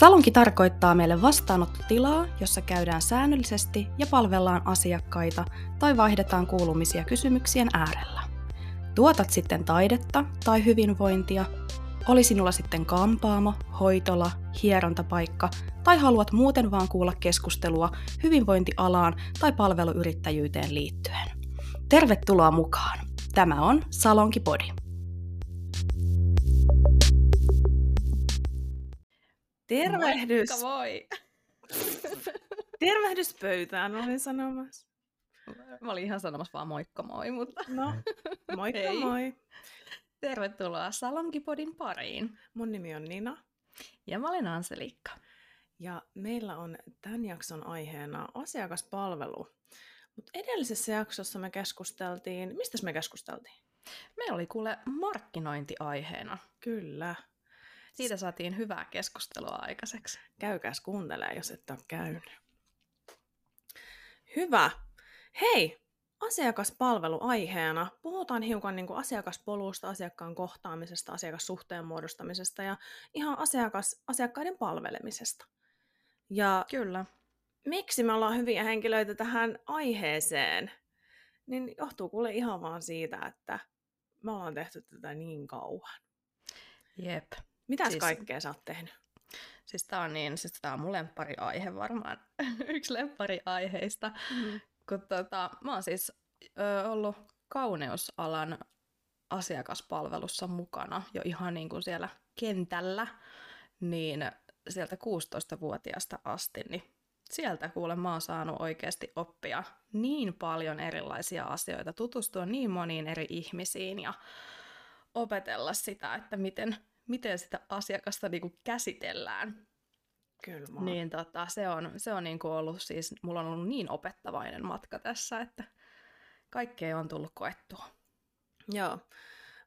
Salonki tarkoittaa meille vastaanottotilaa, jossa käydään säännöllisesti ja palvellaan asiakkaita tai vaihdetaan kuulumisia kysymyksien äärellä. Tuotat sitten taidetta tai hyvinvointia, oli sinulla sitten kampaamo, hoitola, hierontapaikka tai haluat muuten vaan kuulla keskustelua hyvinvointialaan tai palveluyrittäjyyteen liittyen. Tervetuloa mukaan! Tämä on Salonki Podi. Tervehdys! Moikka voi! Tervehdys pöytään, olin sanomassa. Mä olin ihan sanomassa vaan moikka moi, mutta No, moikka Hei. moi. tervetuloa Salonkipodin pariin. Mun nimi on Nina Ja mä olen Anselikka. ja meillä on tämän jakson aiheena asiakaspalvelu. Mutta edellisessä jaksossa me keskusteltiin, mistä me keskusteltiin? Meillä oli kuule markkinointi aiheena. Kyllä, Siitä saatiin hyvää keskustelua aikaiseksi. käykääs kuuntelee, jos et ole käynyt. Hyvä. Hei, asiakaspalvelu aiheena. Puhutaan hiukan niin kuin asiakaspolusta, asiakkaan kohtaamisesta, asiakassuhteen muodostamisesta ja ihan asiakas, asiakkaiden palvelemisesta. Ja Kyllä. miksi me ollaan hyviä henkilöitä tähän aiheeseen, niin johtuu kuule ihan vaan siitä, että me ollaan tehty tätä niin kauan. Jep. Mitäs Siis- kaikkea sä oot tehnyt? Siis tää on niin, siis tää on mun lemppariaihe varmaan. Yksi lemppariaiheista. Mm. Kun tota, mä oon siis ö, ollut kauneusalan asiakaspalvelussa mukana jo ihan niin kuin siellä kentällä, niin sieltä 16-vuotiaasta asti, niin sieltä kuule mä oon saanut oikeasti oppia niin paljon erilaisia asioita, tutustua niin moniin eri ihmisiin ja opetella sitä, että miten, miten sitä asiakasta niin kuin käsitellään. Kyllä. Niin tota, se on, se on niinku ollut siis, mulla on ollut niin opettavainen matka tässä, että kaikkea on tullut koettua. Joo.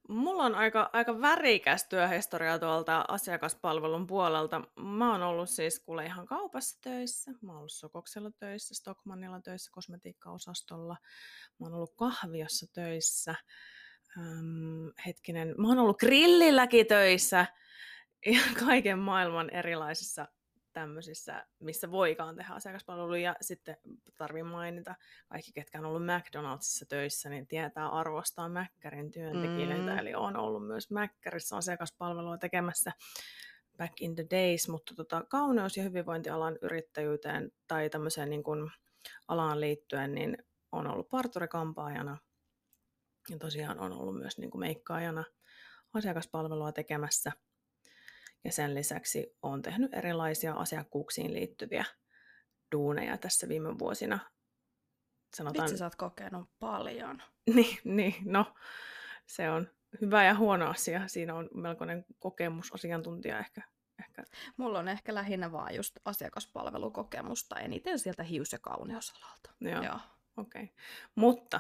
Mulla on aika, aika värikäs työhistoria tuolta asiakaspalvelun puolelta. Mä oon ollut siis kuule ihan kaupassa töissä. Mä oon ollut Sokoksella töissä, Stockmannilla töissä, kosmetiikkaosastolla. Mä oon ollut kahviossa töissä. Öm, hetkinen, mä oon ollut grillilläkin töissä. Ja kaiken maailman erilaisissa tämmöisissä, missä voikaan tehdä asiakaspalveluja. Ja sitten tarvii mainita, kaikki ketkä on ollut McDonaldsissa töissä, niin tietää arvostaa Mäkkärin työntekijöitä. Mm. Eli on ollut myös Mäkkärissä asiakaspalvelua tekemässä back in the days, mutta tota, kauneus- ja hyvinvointialan yrittäjyyteen tai tämmöiseen niin kuin alaan liittyen, niin on ollut parturikampaajana ja tosiaan on ollut myös niin kuin meikkaajana asiakaspalvelua tekemässä. Ja sen lisäksi olen tehnyt erilaisia asiakkuuksiin liittyviä duuneja tässä viime vuosina. Sanotaan, Vitsi, sä oot kokenut paljon. niin, niin, no se on hyvä ja huono asia. Siinä on melkoinen kokemus, asiantuntija ehkä. ehkä. Mulla on ehkä lähinnä vaan just asiakaspalvelukokemusta eniten sieltä hius- ja kauneusalalta. Joo, Joo. okei. Okay. Mutta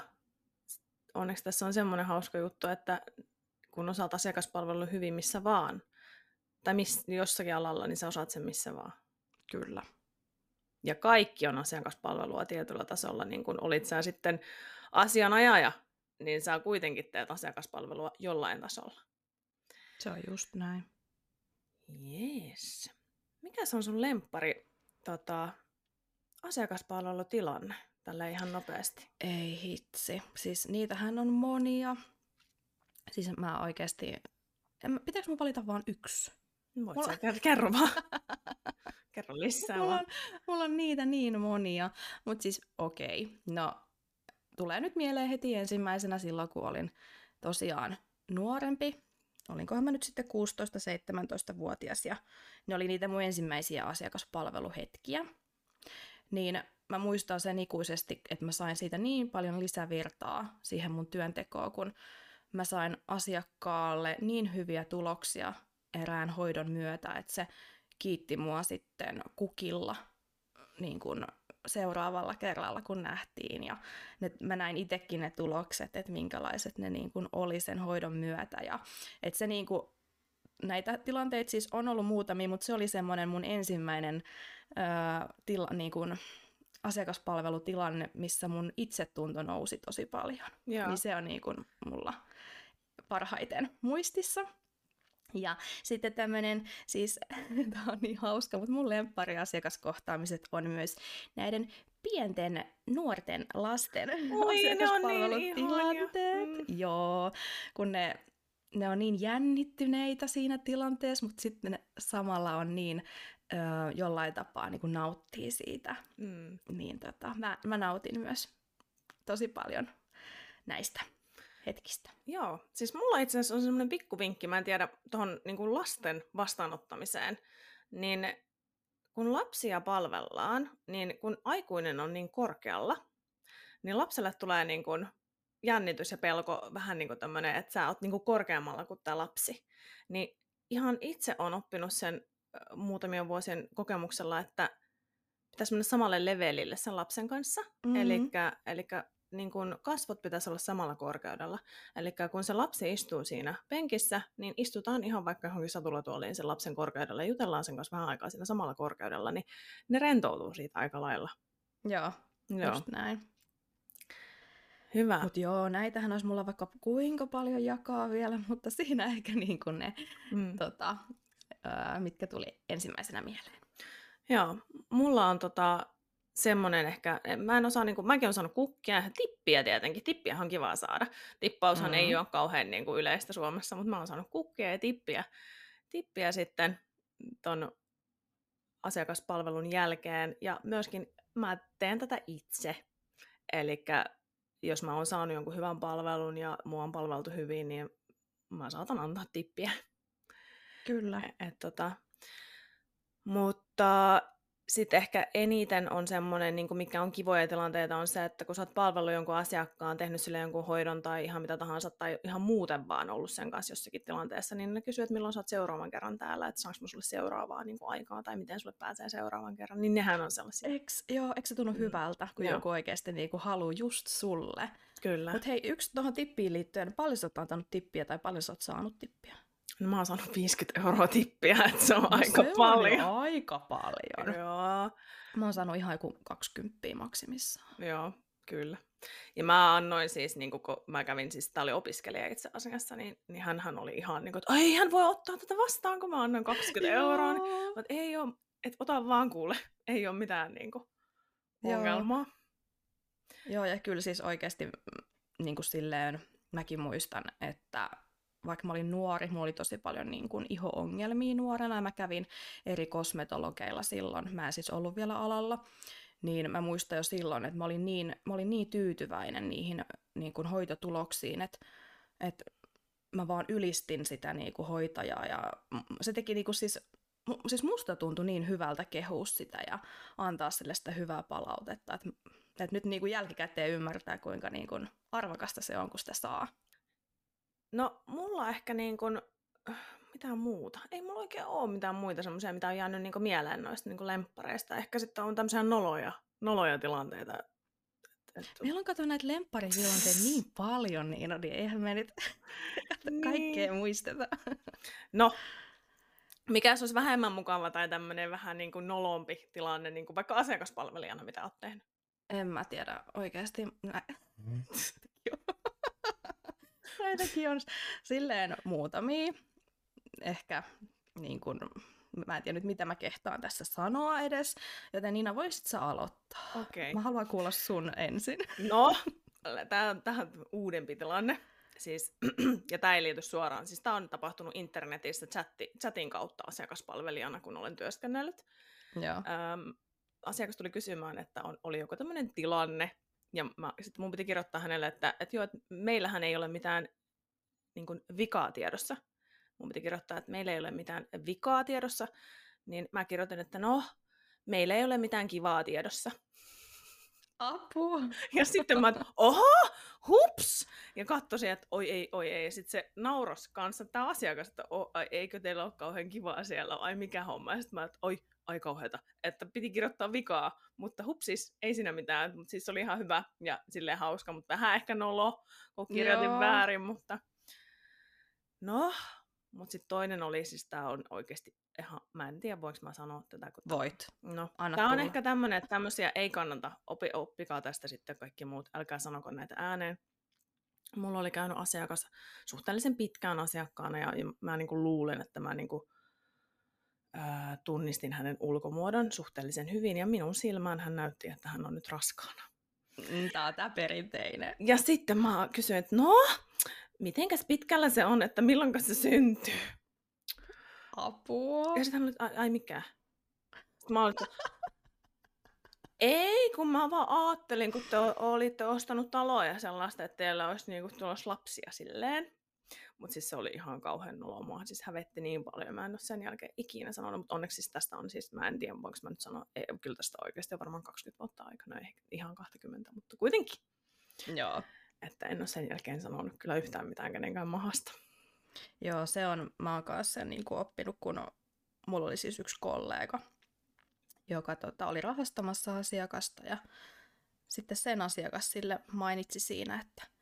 onneksi tässä on semmoinen hauska juttu, että kun osaat asiakaspalvelua hyvin missä vaan, tai miss, jossakin alalla, niin sä osaat sen missä vaan. Kyllä. Ja kaikki on asiakaspalvelua tietyllä tasolla, niin kun olit sä sitten asianajaja, niin sä kuitenkin teet asiakaspalvelua jollain tasolla. Se on just näin. Jees. Mikä se on sun lemppari tota, asiakaspalvelutilanne? Tällä ihan nopeasti. Ei hitsi. Siis niitähän on monia. Siis mä oikeasti... En mä- Pitääkö mun valita vaan yksi? Voit Mulla- sä ker- kerro vaan. kerro lisää Mulla vaan. on, mulla on niitä niin monia. Mutta siis okei, okay. no tulee nyt mieleen heti ensimmäisenä silloin, kun olin tosiaan nuorempi. Olinkohan mä nyt sitten 16-17-vuotias ja ne oli niitä mun ensimmäisiä asiakaspalveluhetkiä. Niin mä muistan sen ikuisesti, että mä sain siitä niin paljon lisävirtaa siihen mun työntekoon, kun mä sain asiakkaalle niin hyviä tuloksia erään hoidon myötä, että se kiitti mua sitten kukilla niin kuin seuraavalla kerralla, kun nähtiin. Ja ne, mä näin itsekin ne tulokset, että minkälaiset ne niin kuin oli sen hoidon myötä. Ja, että se niin kuin, näitä tilanteita siis on ollut muutamia, mutta se oli semmoinen mun ensimmäinen tila, niin kuin, asiakaspalvelutilanne, missä mun itsetunto nousi tosi paljon. Joo. Niin se on niin kuin mulla parhaiten muistissa. Ja sitten tämmöinen, siis tämä on niin hauska, mutta mun lemppari asiakaskohtaamiset on myös näiden pienten nuorten lasten Oi, ne on niin asiakaspalvelutilanteet. ihania. Mm. Joo, kun ne, ne on niin jännittyneitä siinä tilanteessa, mutta sitten ne samalla on niin ö, jollain tapaa niin kuin nauttii siitä. Mm. Niin tota, mä, mä nautin myös tosi paljon näistä hetkistä. Joo, siis mulla itse asiassa on semmoinen pikkuvinkki, mä en tiedä, tuohon niin lasten vastaanottamiseen, niin kun lapsia palvellaan, niin kun aikuinen on niin korkealla, niin lapselle tulee niin kuin jännitys ja pelko vähän niin kuin tämmöinen, että sä oot niin kuin korkeammalla kuin tämä lapsi. Niin ihan itse on oppinut sen muutamien vuosien kokemuksella, että pitäisi mennä samalle levelille sen lapsen kanssa. Mhm. Eli niin kun kasvot pitäisi olla samalla korkeudella. Eli kun se lapsi istuu siinä penkissä, niin istutaan ihan vaikka johonkin satulatuoliin sen lapsen korkeudella ja jutellaan sen kanssa vähän aikaa siinä samalla korkeudella, niin ne rentoutuu siitä aika lailla. Joo, Joo, just näin. hyvä. Mutta joo, näitähän olisi mulla vaikka kuinka paljon jakaa vielä, mutta siinä ehkä niin kuin ne, Mm. tota, mitkä tuli ensimmäisenä mieleen. Joo, mulla on tota, semmoinen ehkä, mä en osaa, niin kuin, mäkin olen saanut kukkia ja tippiä tietenkin, tippiä on kiva saada. Tippaushan mm. Mm. ei ole kauhean niin kuin, yleistä Suomessa, mutta mä oon saanut kukkia ja tippiä, tippiä sitten ton asiakaspalvelun jälkeen. Ja myöskin mä teen tätä itse. Eli jos mä oon saanut jonkun hyvän palvelun ja mua on palveltu hyvin, niin mä saatan antaa tippiä. Kyllä. Et, tota, mutta sitten ehkä eniten on semmoinen, niin mikä on kivoja tilanteita, on se, että kun sä oot palvellut jonkun asiakkaan, tehnyt sille jonkun hoidon tai ihan mitä tahansa, tai ihan muuten vaan ollut sen kanssa jossakin tilanteessa, niin ne kysyy, että milloin sä oot seuraavan kerran täällä, että saanko mä sulle seuraavaa niin kuin aikaa, tai miten sulle pääsee seuraavan kerran, niin nehän on sellaisia. Eks, joo, eikö se tunnu Mm. hyvältä, kun joku oikeasti niinku haluaa just sulle? Kyllä. Mutta hei, yksi tuohon tippiin liittyen, paljon sä oot antanut tippiä tai paljon sä oot saanut tippiä? No, mä oon saanut 50 euroa tippiä, että se on No aika se on paljon. jo aika paljon. Joo. Mä oon saanut ihan joku 20 maksimissaan. Joo, kyllä. Ja mä annoin siis, niin kun mä kävin, siis tää oli opiskelija itse asiassa, niin, niin hänhän oli ihan niin kuin, että ei hän voi ottaa tätä vastaan, kun mä annoin 20 euroa. Niin, Joo. mutta ei ole, että ota vaan kuule, ei ole mitään niin kuin, Joo. ongelmaa. Joo, ja kyllä siis oikeasti niin kuin silleen mäkin muistan, että vaikka mä olin nuori, mulla oli tosi paljon niin kuin iho-ongelmia nuorena, ja mä kävin eri kosmetologeilla silloin, mä en siis ollut vielä alalla, niin mä muistan jo silloin, että mä olin niin, mä olin niin tyytyväinen niihin niin kuin hoitotuloksiin, että, että mä vaan ylistin sitä niin kuin hoitajaa, ja se teki niin kuin siis siis musta tuntui niin hyvältä kehua sitä ja antaa sille sitä hyvää palautetta, että, että nyt niin kuin jälkikäteen ymmärtää, kuinka niin kuin arvokasta se on, kun sitä saa. No, mulla ehkä niin kuin, mitään muuta. Ei mulla oikein ole mitään muita semmoisia, mitä on jäänyt niin kuin mieleen noista niin kuin lemppareista. Ehkä sitten on tämmöisiä noloja, noloja tilanteita. Meillä on kato näitä lemparitilanteita niin paljon, niin, no, niin eihän me nyt kaikkea Niin. muisteta. No, mikä se olisi vähemmän mukava tai tämmöinen vähän niin kuin nolompi tilanne, niin kuin vaikka asiakaspalvelijana, mitä olet tehnyt? En mä tiedä oikeasti. Nä... Näitäkin on silleen muutamia. Ehkä niin kuin, mä en tiedä nyt mitä mä kehtaan tässä sanoa edes, joten Niina voisit sä aloittaa. Okei. Mä haluan kuulla sun ensin. No, tämä on tähän uudempi tilanne. Siis, ja tämä ei liity suoraan. Siis tämä on tapahtunut internetissä chatti, chatin kautta asiakaspalvelijana, kun olen työskennellyt. Joo. Öm, asiakas tuli kysymään, että on, oli joku tämmöinen tilanne, ja mä, sitten mun piti kirjoittaa hänelle, että, että joo, että meillähän ei ole mitään niin kuin, vikaa tiedossa. Mun piti kirjoittaa, että meillä ei ole mitään vikaa tiedossa, niin mä kirjoitin, että no, meillä ei ole mitään kivaa tiedossa. Apua. Ja sitten mä, oho, hups! Ja katsoin, että oi ei, oi ei. Ja sitten se nauros kanssa tämä asiakas, että o, ai, eikö teillä ole kauhean kivaa siellä, ai mikä homma. Ja sitten mä, että oi, ai kauheata. Että piti kirjoittaa vikaa, mutta hupsis, ei siinä mitään. Mutta siis oli ihan hyvä ja silleen hauska, mutta vähän ehkä nolo, kun kirjoitin Joo. väärin, mutta no. Mutta sitten toinen oli, siis tämä on oikeasti ihan, mä en tiedä voinko mä sanoa tätä, kun Voit. No, tämä on ehkä tämmöinen, että tämmöisiä ei kannata, opi, oppikaa tästä sitten kaikki muut, älkää sanoko näitä ääneen. mulla oli käynyt asiakas suhteellisen pitkään asiakkaana ja, ja mä niin kuin luulen, että mä niin kuin, ää, tunnistin hänen ulkomuodon suhteellisen hyvin ja minun silmään hän näytti, että hän on nyt raskaana. Mm, Tämä on tämä perinteinen. Ja sitten mä kysyin, että no, mitenkäs pitkällä se on, että milloin se syntyy? Apua. Ja sitten hän oli, ai, ai mikä? Sitten mä olin, että ei, kun mä vaan ajattelin, kun te olitte ostanut taloja ja sellaista, että teillä olisi niinku tulossa lapsia silleen. Mutta siis se oli ihan kauhean noloa. Mua siis hävetti niin paljon. Mä en ole sen jälkeen ikinä sanonut, mutta onneksi siis tästä on siis, mä en tiedä voinko mä nyt sanoa, ei, kyllä tästä oikeasti on varmaan 20 vuotta aikana, ei ihan 20, mutta kuitenkin. Joo. Että en ole sen jälkeen sanonut kyllä yhtään mitään kenenkään mahasta. Joo, se on, mä oon kanssa sen niin kuin oppinut, kun on, mulla oli siis yksi kollega, joka tota, oli rahastamassa asiakasta ja sitten sen asiakas sille mainitsi siinä, että,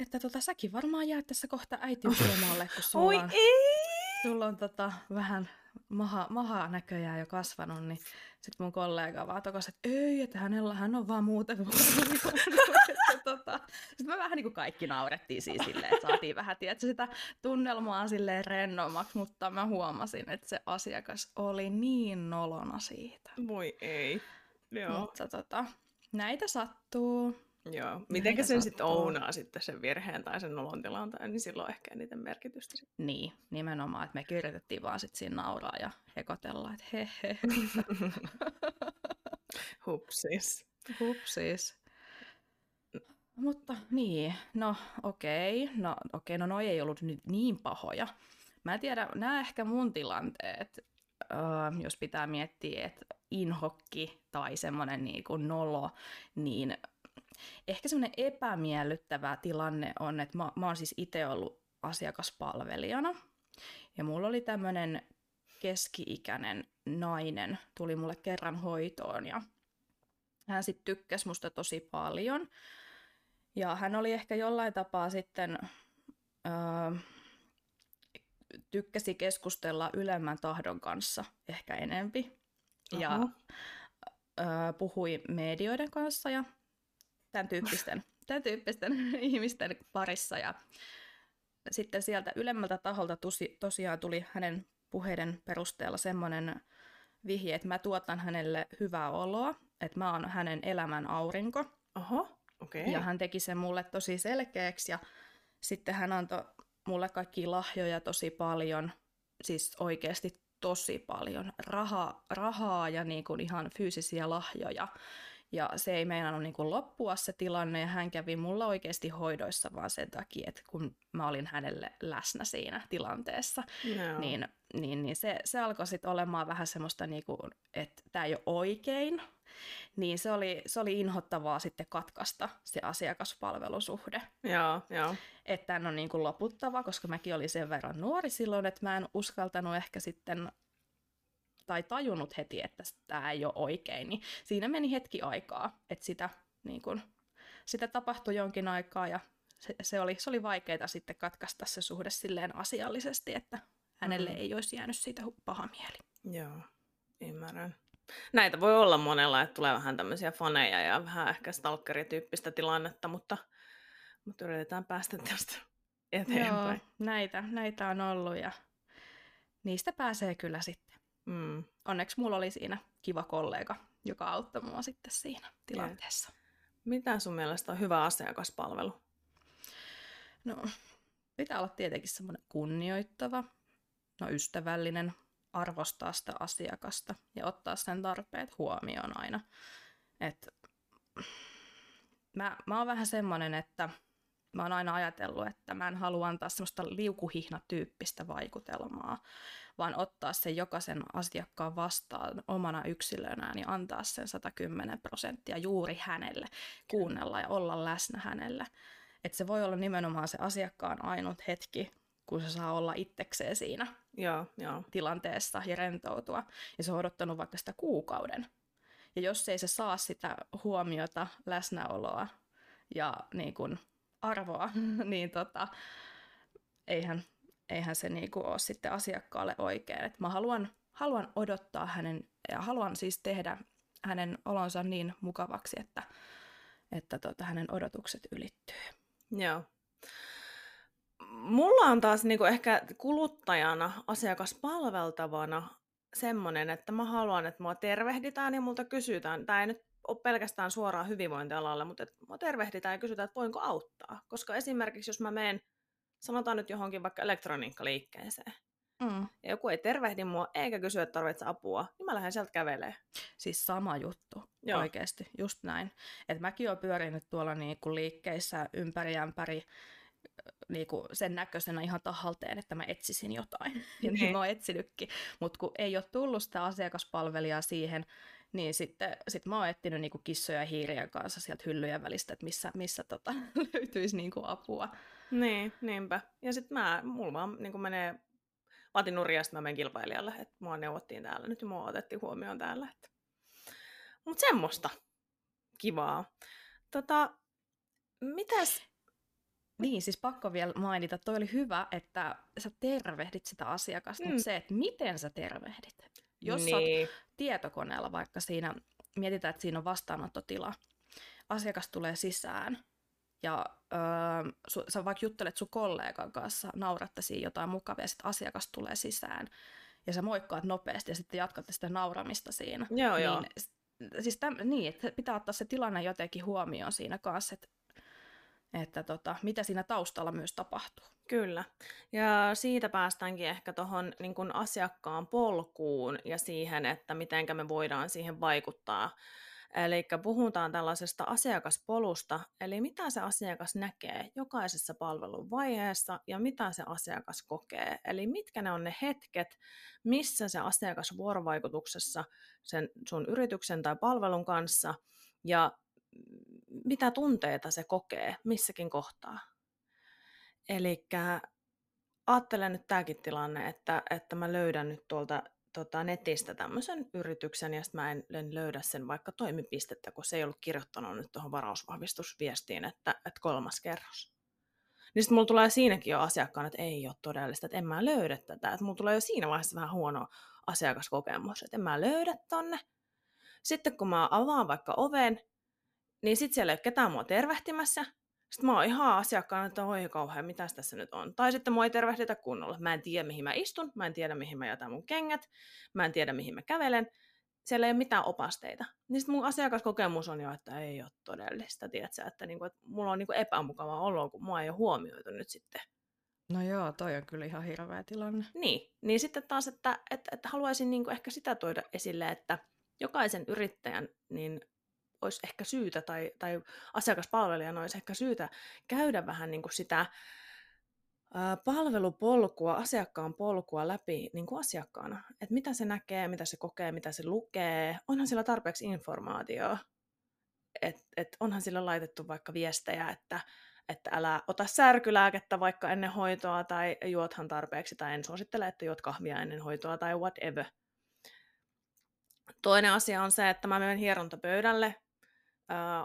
että tota, säkin varmaan jäät tässä kohta äitiyslomalle, kun sulla Oi on, ei! sulla on tota, vähän maha, maha näköjään jo kasvanut, niin sitten mun kollega vaan tokas, että ei, että hänellä hän on vaan muuten tota, Sitten me vähän niin kuin kaikki naurettiin siis silleen, että saatiin vähän tietysti sitä tunnelmaa silleen rennommaksi, mutta mä huomasin, että se asiakas oli niin nolona siitä. Voi ei. Joo. Mutta tota, näitä sattuu. Joo. Mitenkä Näitä sen sitten ounaa sitten sen virheen tai sen nolon tilanteen, niin silloin ehkä eniten merkitystä. sit. Niin, nimenomaan, että me kirjoitettiin vaan sit siinä nauraa ja hekotella, että he he, Hupsis. hupsis. Mutta niin, no okei, no okei, no noi ei ollut nyt niin pahoja. Mä en tiedä, nämä ehkä mun tilanteet, öö, jos pitää miettiä, että inhokki tai semmoinen niin kuin nolo, niin ehkä semmoinen epämiellyttävä tilanne on, että mä, mä oon siis itse ollut asiakaspalvelijana, ja mulla oli tämmöinen keski-ikäinen nainen, tuli mulle kerran hoitoon, ja hän sitten tykkäsi musta tosi paljon, ja hän oli ehkä jollain tapaa sitten, öö, tykkäsi keskustella ylemmän tahdon kanssa ehkä enempi. Ja Aha. öö, puhui medioiden kanssa ja tämän tyyppisten, tämän tyyppisten ihmisten parissa. Ja sitten sieltä ylemmältä taholta tosi, tosiaan tuli hänen puheiden perusteella semmoinen vihje, että mä tuotan hänelle hyvää oloa, että mä oon hänen elämän aurinko. Oho, okei. Ja hän teki sen mulle tosi selkeäksi ja sitten hän antoi mulle kaikki lahjoja tosi paljon, siis oikeasti tosi paljon rahaa, rahaa ja niin kuin ihan fyysisiä lahjoja. Ja se ei meinannut niin kuin loppua se tilanne ja hän kävi mulla oikeasti hoidoissa vaan sen takia, että kun mä olin hänelle läsnä siinä tilanteessa, Joo. niin, niin, niin se, se alkoi sitten olemaan vähän semmoista, niinku, että tämä ei ole oikein. Niin se oli, se oli inhottavaa sitten katkaista se asiakaspalvelusuhde. Joo, joo. Että tämän on niinku loputtava, koska mäkin olin sen verran nuori silloin, että mä en uskaltanut ehkä sitten tai tajunnut heti, että tämä ei ole oikein, niin siinä meni hetki aikaa, että sitä, niin kun, sitä tapahtui jonkin aikaa ja se, se, oli, se oli vaikeaa sitten katkaista se suhde silleen asiallisesti, että hänelle Mm. ei olisi jäänyt siitä paha mieli. Joo, ymmärrän. Näitä voi olla monella, että tulee vähän tämmöisiä faneja ja vähän ehkä stalkerityyppistä tilannetta, mutta, mutta yritetään päästä tästä eteenpäin. Joo, näitä, näitä on ollut ja niistä pääsee kyllä sitten. Mm. Onneksi mulla oli siinä kiva kollega, joka auttoi mua sitten siinä tilanteessa. Mitä sun mielestä on hyvä asiakaspalvelu? No, pitää olla tietenkin semmoinen kunnioittava, no ystävällinen, arvostaa sitä asiakasta ja ottaa sen tarpeet huomioon aina. Et, mä, mä oon vähän semmoinen, että mä oon aina ajatellut, että mä en halua antaa semmoista liukuhihna-tyyppistä vaikutelmaa, vaan ottaa sen jokaisen asiakkaan vastaan omana yksilönään ja antaa sen 110 prosenttia juuri hänelle, kuunnella ja olla läsnä hänelle. Että se voi olla nimenomaan se asiakkaan ainut hetki, kun se saa olla itsekseen siinä Joo, joo. tilanteessa ja rentoutua. Ja se on odottanut vaikka sitä kuukauden. Ja jos ei se saa sitä huomiota, läsnäoloa ja niin kuin arvoa, niin tota, eihän, eihän se niin kuin ole sitten asiakkaalle oikein. Et mä haluan, haluan odottaa hänen, ja haluan siis tehdä hänen olonsa niin mukavaksi, että, että tota, hänen odotukset ylittyy. Joo, mulla on taas niinku ehkä kuluttajana, asiakaspalveltavana semmoinen, että mä haluan, että mua tervehditään ja multa kysytään. Tämä ei nyt ole pelkästään suoraan hyvinvointialalle, mutta mua tervehditään ja kysytään, että voinko auttaa. Koska esimerkiksi jos mä menen, sanotaan nyt johonkin vaikka elektroniikkaliikkeeseen, mm. ja joku ei tervehdi mua eikä kysy, että tarvitset apua, niin mä lähden sieltä kävelee. Siis sama juttu, Joo. oikeasti, just näin. Et mäkin olen pyörinyt tuolla niinku liikkeissä ympäri ämpäri, niinku sen näköisenä ihan tahalteen, että mä etsisin jotain. Ja niin mä oon etsinytkin. Mutta kun ei ole tullut sitä asiakaspalvelijaa siihen, niin sitten sit mä oon etsinyt niinku kissoja ja hiiriä kanssa sieltä hyllyjen välistä, että missä, missä tota, löytyisi niinku apua. Niin, niinpä. Ja sitten mä, mulla vaan niin menee Mä nuria, mä menen kilpailijalle, että mua neuvottiin täällä nyt ja mua otettiin huomioon täällä. Että... Mutta semmoista kivaa. Tota, mitäs... Niin, siis pakko vielä mainita, toi oli hyvä, että sä tervehdit sitä asiakasta, mm. mutta se, että miten sä tervehdit. Jos niin. tietokoneella vaikka siinä, mietitään, että siinä on vastaanottotila, asiakas tulee sisään, ja öö, su, sä vaikka juttelet sun kollegan kanssa, naurattaisiin jotain mukavia, ja sitten asiakas tulee sisään, ja sä moikkaat nopeasti, ja sitten jatkatte sitä nauramista siinä. Joo, niin, joo. Siis täm, niin, että pitää ottaa se tilanne jotenkin huomioon siinä kanssa, että että tota, mitä siinä taustalla myös tapahtuu. Kyllä. Ja siitä päästäänkin ehkä tuohon niin asiakkaan polkuun ja siihen, että miten me voidaan siihen vaikuttaa Eli puhutaan tällaisesta asiakaspolusta, eli mitä se asiakas näkee jokaisessa palvelun vaiheessa ja mitä se asiakas kokee. Eli mitkä ne on ne hetket, missä se asiakas vuorovaikutuksessa sen sun yrityksen tai palvelun kanssa ja mitä tunteita se kokee missäkin kohtaa. Eli ajattelen nyt tämäkin tilanne, että, että mä löydän nyt tuolta tota, netistä tämmöisen yrityksen ja sitten mä en, en löydä sen vaikka toimipistettä, kun se ei ollut kirjoittanut nyt tuohon varausvahvistusviestiin, että, että kolmas kerros. Niin sitten mulla tulee siinäkin jo asiakkaan, että ei ole todellista, että en mä löydä tätä. Että mulla tulee jo siinä vaiheessa vähän huono asiakaskokemus, että en mä löydä tonne. Sitten kun mä avaan vaikka oven, niin sitten siellä ei ole ketään mua tervehtimässä, sitten mä oon ihan asiakkaana, että oi kauhean, mitä tässä nyt on. Tai sitten mua ei tervehditä kunnolla. Mä en tiedä, mihin mä istun, mä en tiedä, mihin mä jätän mun kengät, mä en tiedä, mihin mä kävelen. Siellä ei ole mitään opasteita. Niin sitten mun asiakaskokemus on jo, että ei ole todellista, tiedätkö? Että, niinku, että mulla on niinku epämukava olo, kun mua ei ole huomioitu nyt sitten. No joo, toi on kyllä ihan hirveä tilanne. Niin, niin sitten taas, että, että, että haluaisin niinku ehkä sitä tuoda esille, että jokaisen yrittäjän niin olisi ehkä syytä, tai, tai asiakaspalvelijan olisi ehkä syytä käydä vähän niin kuin sitä palvelupolkua, asiakkaan polkua läpi niin kuin asiakkaana. Että mitä se näkee, mitä se kokee, mitä se lukee. Onhan sillä tarpeeksi informaatiota. Et, et onhan sillä laitettu vaikka viestejä, että, että älä ota särkylääkettä vaikka ennen hoitoa tai juothan tarpeeksi tai en suosittele, että juot kahvia ennen hoitoa tai whatever. Toinen asia on se, että mä menen hierontapöydälle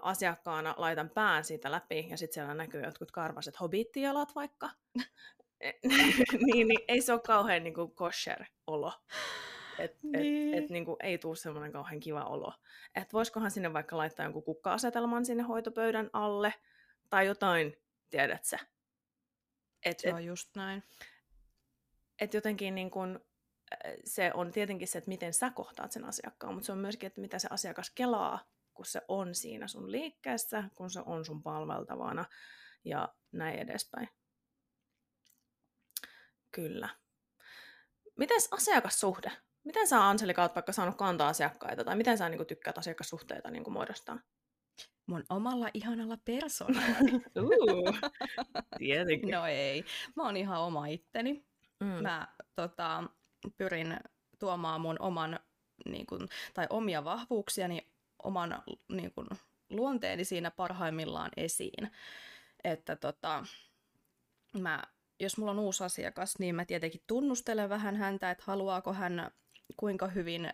asiakkaana laitan pään siitä läpi ja sitten siellä näkyy jotkut karvaset hobittijalat vaikka, niin, niin ei se ole kauhean niin kuin kosher-olo. Et, niin. et, et, niin kuin, ei tule semmoinen kauhean kiva olo. Et voisikohan sinne vaikka laittaa jonkun kukka-asetelman sinne hoitopöydän alle tai jotain, tiedät sä. Et, se et, on just näin. Et jotenkin niin kuin, se on tietenkin se, että miten sä kohtaat sen asiakkaan, mutta se on myöskin, että mitä se asiakas kelaa kun se on siinä sun liikkeessä, kun se on sun palveltavana ja näin edespäin. Kyllä. Miten asiakassuhde? Miten sä Anselika oot vaikka saanut kantaa asiakkaita tai miten sä niin tykkäät asiakassuhteita niin muodostaa? Mun omalla ihanalla persoonalla. uh, tietenkin. No ei. Mä oon ihan oma itteni. Mm. Mä tota, pyrin tuomaan mun oman niin kun, tai omia vahvuuksiani oman niin kuin, luonteeni siinä parhaimmillaan esiin. Että tota, mä, jos mulla on uusi asiakas, niin mä tietenkin tunnustelen vähän häntä, että haluaako hän kuinka hyvin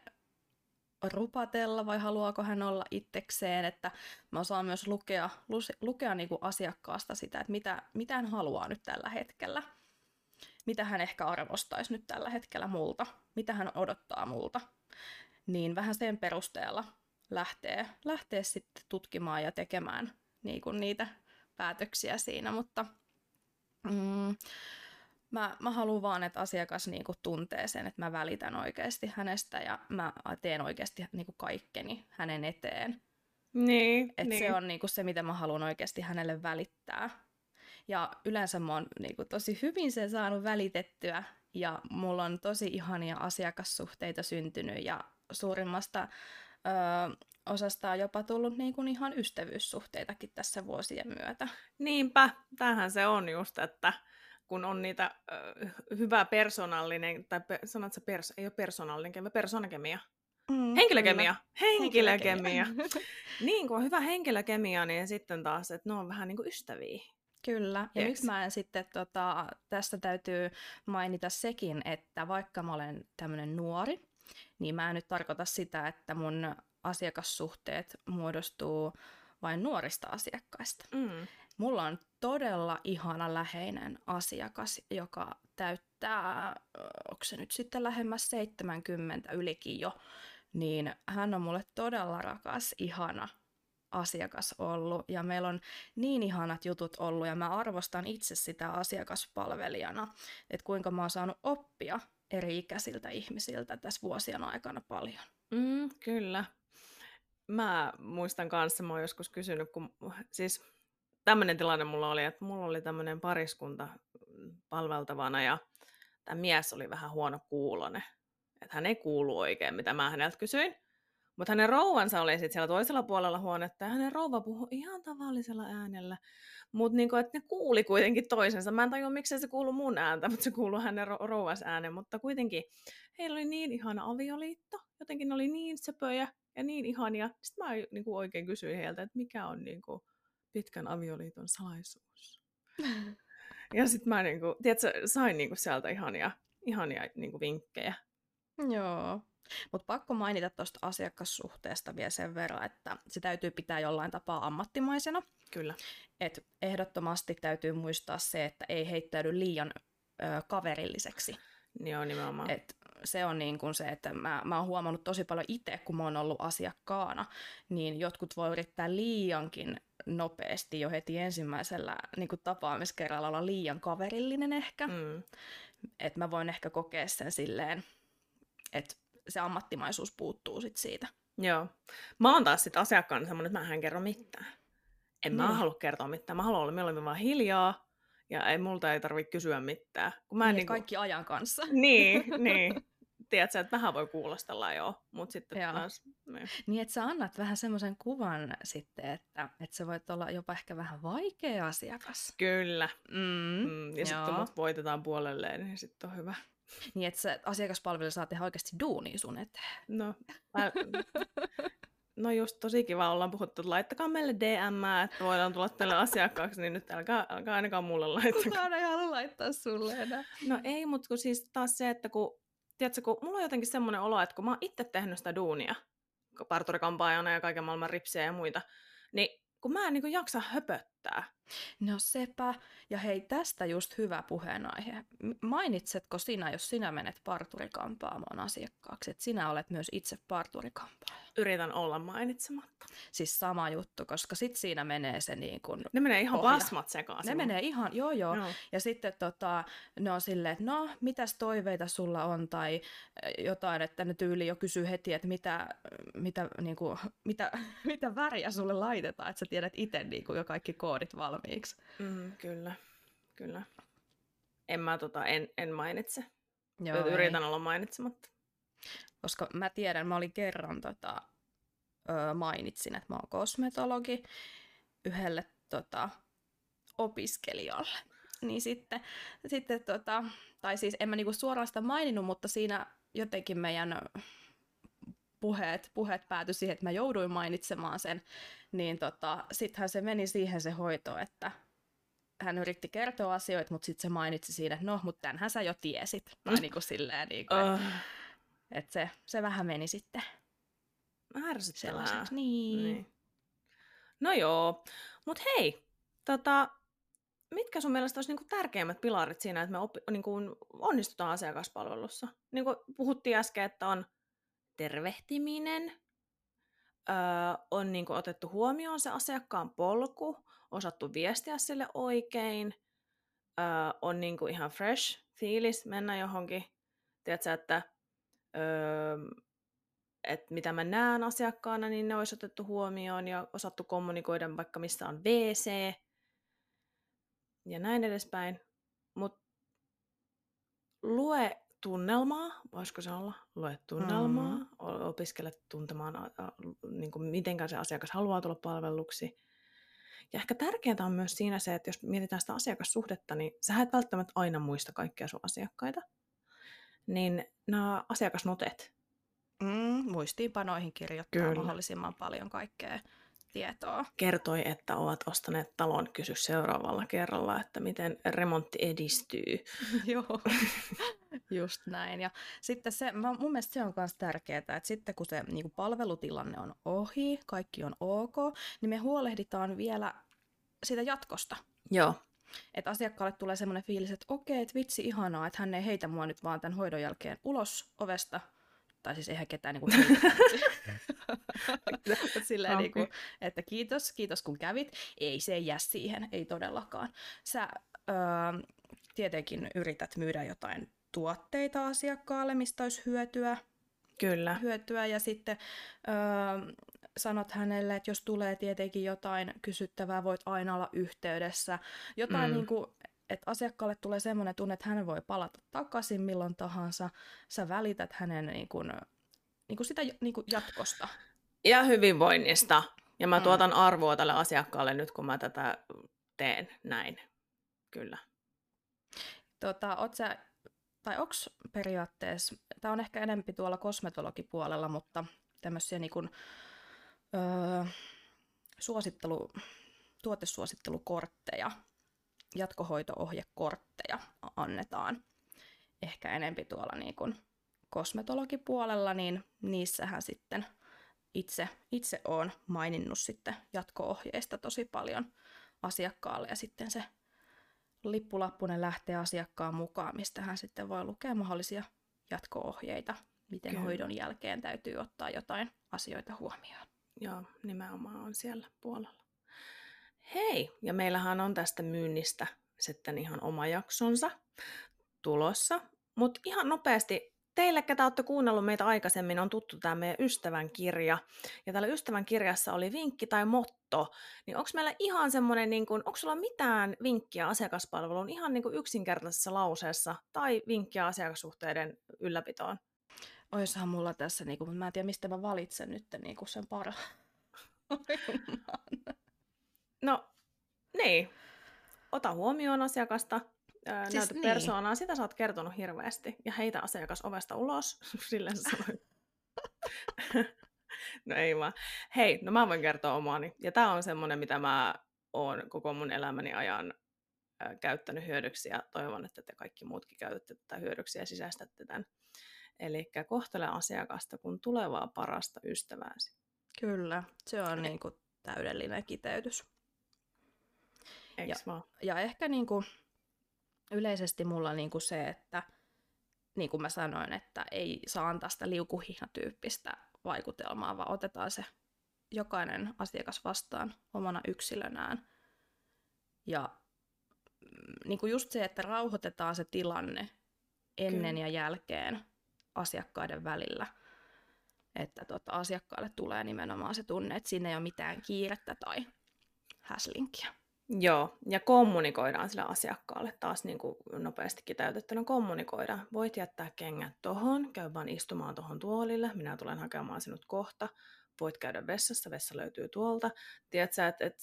rupatella vai haluaako hän olla itsekseen, että mä osaan myös lukea, lukea niin kuin asiakkaasta sitä, että mitä, mitä hän haluaa nyt tällä hetkellä. Mitä hän ehkä arvostaisi nyt tällä hetkellä multa, mitä hän odottaa multa. Niin vähän sen perusteella lähtee, lähtee sitten tutkimaan ja tekemään niin kuin niitä päätöksiä siinä, mutta Mm, mä, mä haluan vaan, että asiakas niinku tuntee sen, että mä välitän oikeasti hänestä ja mä teen oikeasti niinku kaikkeni hänen eteen. Niin, Et niin. Se on niinku se, mitä mä haluan oikeasti hänelle välittää. Ja yleensä mä oon niinku tosi hyvin sen saanut välitettyä ja mulla on tosi ihania asiakassuhteita syntynyt ja suurimmasta ö, osasta on jopa tullut niinku ihan ystävyyssuhteitakin tässä vuosien myötä. Niinpä, tämähän se on just, että kun on niitä ö, hyvä persoonallinen, tai pe, sanot se pers, ei ole persoonallinen kemia, persoonakemia. Mm, Henkilökemia. kyllä. Henkilökemia. niin, kun on hyvä henkilökemia, niin sitten taas, että ne on vähän niin kuin ystäviä. Kyllä, ja Tiedätkö? nyt mä en sitten, tota, tästä täytyy mainita sekin, että vaikka mä olen tämmöinen nuori, niin mä en nyt tarkoita sitä, että mun asiakassuhteet muodostuu vain nuorista asiakkaista. Mm. Mulla on todella ihana läheinen asiakas, joka täyttää, onko se nyt sitten lähemmäs 70 ylikin jo, niin hän on mulle todella rakas, ihana asiakas ollut ja meillä on niin ihanat jutut ollut ja mä arvostan itse sitä asiakaspalvelijana, että kuinka mä oon saanut oppia eri ikäisiltä ihmisiltä tässä vuosien aikana paljon. Mm, kyllä. Mä muistan kanssa, mä oon joskus kysynyt, kun siis tämmöinen tilanne mulla oli, että mulla oli tämmöinen pariskunta palveltavana ja tämä mies oli vähän huono kuulone. Että hän ei kuulu oikein, mitä mä häneltä kysyin. Mutta hänen rouvansa oli sitten siellä toisella puolella huonetta ja hänen rouva puhui ihan tavallisella äänellä. Mutta niinku, että ne kuuli kuitenkin toisensa. Mä en tajua, miksei se kuulu mun ääntä, mutta se kuului hänen ro- rouvas äänen. Mutta kuitenkin heillä oli niin ihana avioliitto. Jotenkin ne oli niin söpöjä ja niin ihania. Sitten mä niinku oikein kysyin heiltä, että mikä on niinku pitkän avioliiton salaisuus. Ja sitten mä niinku, tiedätkö, sain niinku sieltä ihania, ihania niinku vinkkejä. Joo. Mutta pakko mainita tuosta asiakassuhteesta vielä sen verran, että se täytyy pitää jollain tapaa ammattimaisena. Kyllä. Et ehdottomasti täytyy muistaa se, että ei heittäydy liian ö, kaverilliseksi. Joo, nimenomaan. Et se on niin kuin se, että mä, mä oon huomannut tosi paljon itse, kun mä oon ollut asiakkaana, niin jotkut voi yrittää liiankin nopeasti jo heti ensimmäisellä niin kuin tapaamiskerralla olla liian kaverillinen ehkä. Mm. Että mä voin ehkä kokea sen silleen, että se ammattimaisuus puuttuu sit siitä. Joo. Mä oon taas sitten asiakkaana semmoinen, että mä en kerro mitään. En mä Niin. halua kertoa mitään. Mä haluan olla mieluummin vaan hiljaa ja ei, multa ei tarvitse kysyä mitään. Kun mä en niin, niinku... Kaikki ajan kanssa. Niin, niin. Tiedätkö, että vähän voi kuulostella joo, mutta sitten Joo. taas... Niin. Niin, että sä annat vähän semmoisen kuvan sitten, että, että sä voit olla jopa ehkä vähän vaikea asiakas. Kyllä. Mm. Mm, ja sitten kun mut voitetaan puolelleen, niin sitten on hyvä. Niin, että se asiakaspalvelu saa tehdä oikeasti duunia sun eteen. No, mä... no just tosi kiva, ollaan puhuttu, että laittakaa meille DM, että voidaan tulla tälle asiakkaaksi, niin nyt älkää, älkää ainakaan mulle laittaa. Kukaan ei halua laittaa sulle enää. No ei, mutta kun siis taas se, että kun, tiedätkö, kun mulla on jotenkin semmoinen olo, että kun mä oon itse tehnyt sitä duunia, parturikampaajana ja kaiken maailman ripsejä ja muita, niin kun mä en niin jaksa höpöttää. No sepä. Ja hei, tästä just hyvä puheenaihe. Mainitsetko sinä, jos sinä menet parturikampaamoon asiakkaaksi, että sinä olet myös itse parturikampaaja? Yritän olla mainitsematta. Siis sama juttu, koska sit siinä menee se niin kuin... Ne menee ihan Pohja. pasmat sekaisin. Ne menee ihan, joo joo. Joo. Ja sitten tota, ne on silleen, että no, mitäs toiveita sulla on, tai eh, jotain, että ne tyyli jo kysyy heti, että mitä, mitä, niinku, mitä, mitä väriä sulle laitetaan, että sä tiedät itse niinku, jo kaikki koodit valmiiksi. Mm, kyllä, kyllä. En mä tota, en, en mainitse. Joo, Joo, Yritän ei. olla mainitsematta. Koska mä tiedän, mä olin kerran tota, ö, mainitsin, että mä oon kosmetologi yhdelle tota, opiskelijalle. Niin sitten, sitten tota, tai siis en mä niinku suoraan sitä maininnut, mutta siinä jotenkin meidän puheet, puheet päätyi siihen, että mä jouduin mainitsemaan sen, niin tota, sittenhän se meni siihen se hoito, että hän yritti kertoa asioita, mutta sitten se mainitsi siinä, että no, mutta tämänhän sä jo tiesit. Tai Mm. niinku silleen, niinku, että Oh, et se, se vähän meni sitten ärsyttävää. Niin. Niin. No joo, mutta hei, tota, mitkä sun mielestä olisi niinku tärkeimmät pilarit siinä, että me oppi, niinku onnistutaan asiakaspalvelussa? Niin kuin puhuttiin äsken, että on tervehtiminen, öö, on niinku otettu huomioon se asiakkaan polku, osattu viestiä sille oikein, äh, on niinku ihan fresh fiilis mennä johonkin. Tiedätkö, että, öö, että mitä mä näen asiakkaana, niin ne olisi otettu huomioon ja osattu kommunikoida vaikka missä on WC ja näin edespäin. Mutta lue tunnelmaa, voisiko se olla? Lue tunnelmaa, mm. opiskele tuntemaan, niin kuin miten se asiakas haluaa tulla palveluksi. Ja ehkä tärkeintä on myös siinä se, että jos mietitään sitä asiakassuhdetta, niin sä et välttämättä aina muista kaikkia sun asiakkaita. Niin nämä asiakasnotet. Mm, muistiinpanoihin kirjoittaa Kyllä. mahdollisimman paljon kaikkea tietoa. Kertoi, että ovat ostaneet talon, kysy seuraavalla kerralla, että miten remontti edistyy. Joo, just näin. Ja sitten se, mun mielestä se on myös tärkeää, että sitten kun se niin kuin palvelutilanne on ohi, kaikki on ok, niin me huolehditaan vielä siitä jatkosta. Joo. Että asiakkaalle tulee semmoinen fiilis, että okei, että vitsi ihanaa, että hän ei heitä mua nyt vaan tämän hoidon jälkeen ulos ovesta, tai siis eihän ketään niin kuin Silleen okay. niin kuin, että kiitos, kiitos kun kävit. Ei se jää siihen, ei todellakaan. Sä öö, tietenkin yrität myydä jotain tuotteita asiakkaalle, mistä olisi hyötyä. Kyllä. Hyötyä ja sitten öö, sanot hänelle, että jos tulee tietenkin jotain kysyttävää, voit aina olla yhteydessä. Jotain mm. niin kuin, että asiakkaalle tulee semmoinen tunne, että hän voi palata takaisin milloin tahansa. Sä välität hänen niin kuin, niin kuin sitä niin kuin jatkosta. Ja hyvinvoinnista. Ja mä mm. tuotan arvoa tälle asiakkaalle nyt, kun mä tätä teen näin. Kyllä. Tota, oot sä, tai onks periaatteessa, tämä on ehkä enempi tuolla kosmetologipuolella, mutta tämmöisiä niin kuin, öö, suosittelu, tuotesuosittelukortteja, jatkohoitoohjekortteja annetaan. Ehkä enempi tuolla niin kuin kosmetologipuolella, niin niissähän sitten itse, itse olen maininnut sitten jatko-ohjeista tosi paljon asiakkaalle ja sitten se lippulappunen lähtee asiakkaan mukaan, mistä hän sitten voi lukea mahdollisia jatko-ohjeita, miten Kyllä. hoidon jälkeen täytyy ottaa jotain asioita huomioon. Joo, nimenomaan on siellä puolella. Hei, ja meillähän on tästä myynnistä sitten ihan oma jaksonsa tulossa. Mutta ihan nopeasti Teille, ketä olette kuunnellut meitä aikaisemmin, on tuttu tämä meidän ystävän kirja. Ja täällä ystävän kirjassa oli vinkki tai motto. Niin onko meillä ihan semmoinen, niin onko sulla mitään vinkkiä asiakaspalveluun ihan niin kuin yksinkertaisessa lauseessa tai vinkkiä asiakassuhteiden ylläpitoon? Oissahan mulla tässä, niin kuin, mä en tiedä mistä mä valitsen nyt niin kuin sen parhaan. no, niin. Ota huomioon asiakasta, ää, siis näytä niin. persoonaa, sitä sä oot kertonut hirveästi. Ja heitä asiakas ovesta ulos, sille sä sanoit. no ei vaan. Hei, no mä voin kertoa omaani. Ja tää on semmonen, mitä mä oon koko mun elämäni ajan ää, käyttänyt hyödyksi ja toivon, että te kaikki muutkin käytätte tätä hyödyksi ja sisäistätte tämän. Eli kohtele asiakasta kun tulevaa parasta ystävääsi. Kyllä, se on niin kuin täydellinen kiteytys. ja, ja ehkä niin kuin, yleisesti mulla niin kuin se, että niin kuin mä sanoin, että ei saa antaa sitä liukuhihnatyyppistä vaikutelmaa, vaan otetaan se jokainen asiakas vastaan omana yksilönään. Ja mm, niin kuin just se, että rauhoitetaan se tilanne ennen Kyllä. ja jälkeen asiakkaiden välillä. Että tota, asiakkaalle tulee nimenomaan se tunne, että siinä ei ole mitään kiirettä tai häslinkiä. Joo, ja kommunikoidaan sille asiakkaalle taas niin kuin nopeasti kiteytettynä kommunikoidaan. Voit jättää kengät tohon, käy vaan istumaan tohon tuolille, minä tulen hakemaan sinut kohta. Voit käydä vessassa, vessa löytyy tuolta. Tiedätkö, että et,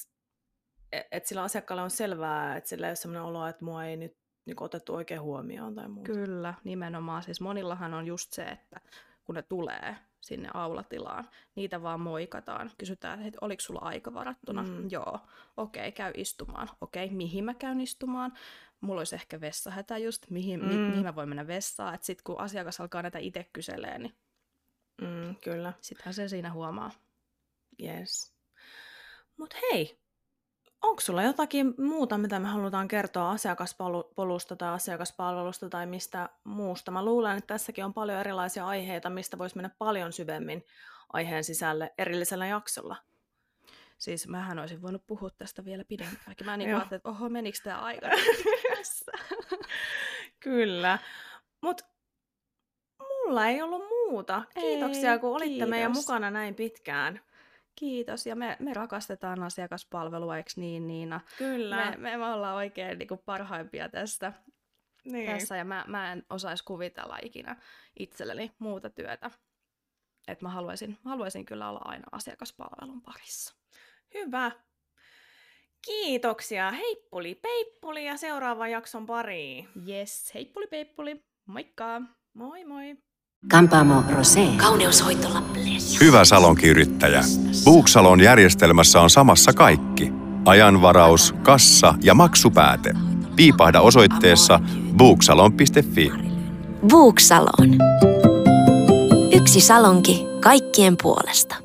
et, et sillä asiakkaalla on selvää, että sillä ei ole sellainen olo, että mua ei nyt niin otettu oikein huomioon tai muuta. Kyllä, nimenomaan. Siis monillahan on just se, että kun ne tulee sinne aulatilaan. Niitä vaan moikataan. Kysytään, että oliko sulla aika varattuna? Mm. Joo. Okei, okay, käy istumaan. Okei, okay, mihin mä käyn istumaan? Mulla olisi ehkä vessahätä just, mihin, mm. mi- mihin mä voin mennä vessaan. Että sitten kun asiakas alkaa näitä itse kyselee, niin mm, kyllä. sittenhän se siinä huomaa. Yes. Mut hei, onko sulla jotakin muuta, mitä me halutaan kertoa asiakaspolusta tai asiakaspalvelusta tai mistä muusta? Mä luulen, että tässäkin on paljon erilaisia aiheita, mistä voisi mennä paljon syvemmin aiheen sisälle erillisellä jaksolla. Siis mähän olisin voinut puhua tästä vielä pidempäänkin. Mä niin ajattelin, että oho, menikö tämä aika tässä? Kyllä. Mutta mulla ei ollut muuta. Kiitoksia, Ei, kun olitte meidän kiitos. mukana näin pitkään. Kiitos, ja me, me rakastetaan asiakaspalvelua, eikö niin Niina? Kyllä. Me, me, ollaan oikein niin kuin parhaimpia tästä, niin. tässä, ja mä, mä en osaisi kuvitella ikinä itselleni muuta työtä. Että mä haluaisin, haluaisin kyllä olla aina asiakaspalvelun parissa. Hyvä. Kiitoksia. Heippuli peippuli ja seuraavan jakson pariin. Yes, heippuli peippuli, moikka! Moi moi. Kampaamo Rosé. Kauneushoitola Hyvä salonkiyrittäjä. Booksalon järjestelmässä on samassa kaikki. Ajanvaraus, kassa ja maksupääte. Piipahda osoitteessa booksalon.fi. Booksalon. Yksi salonki kaikkien puolesta.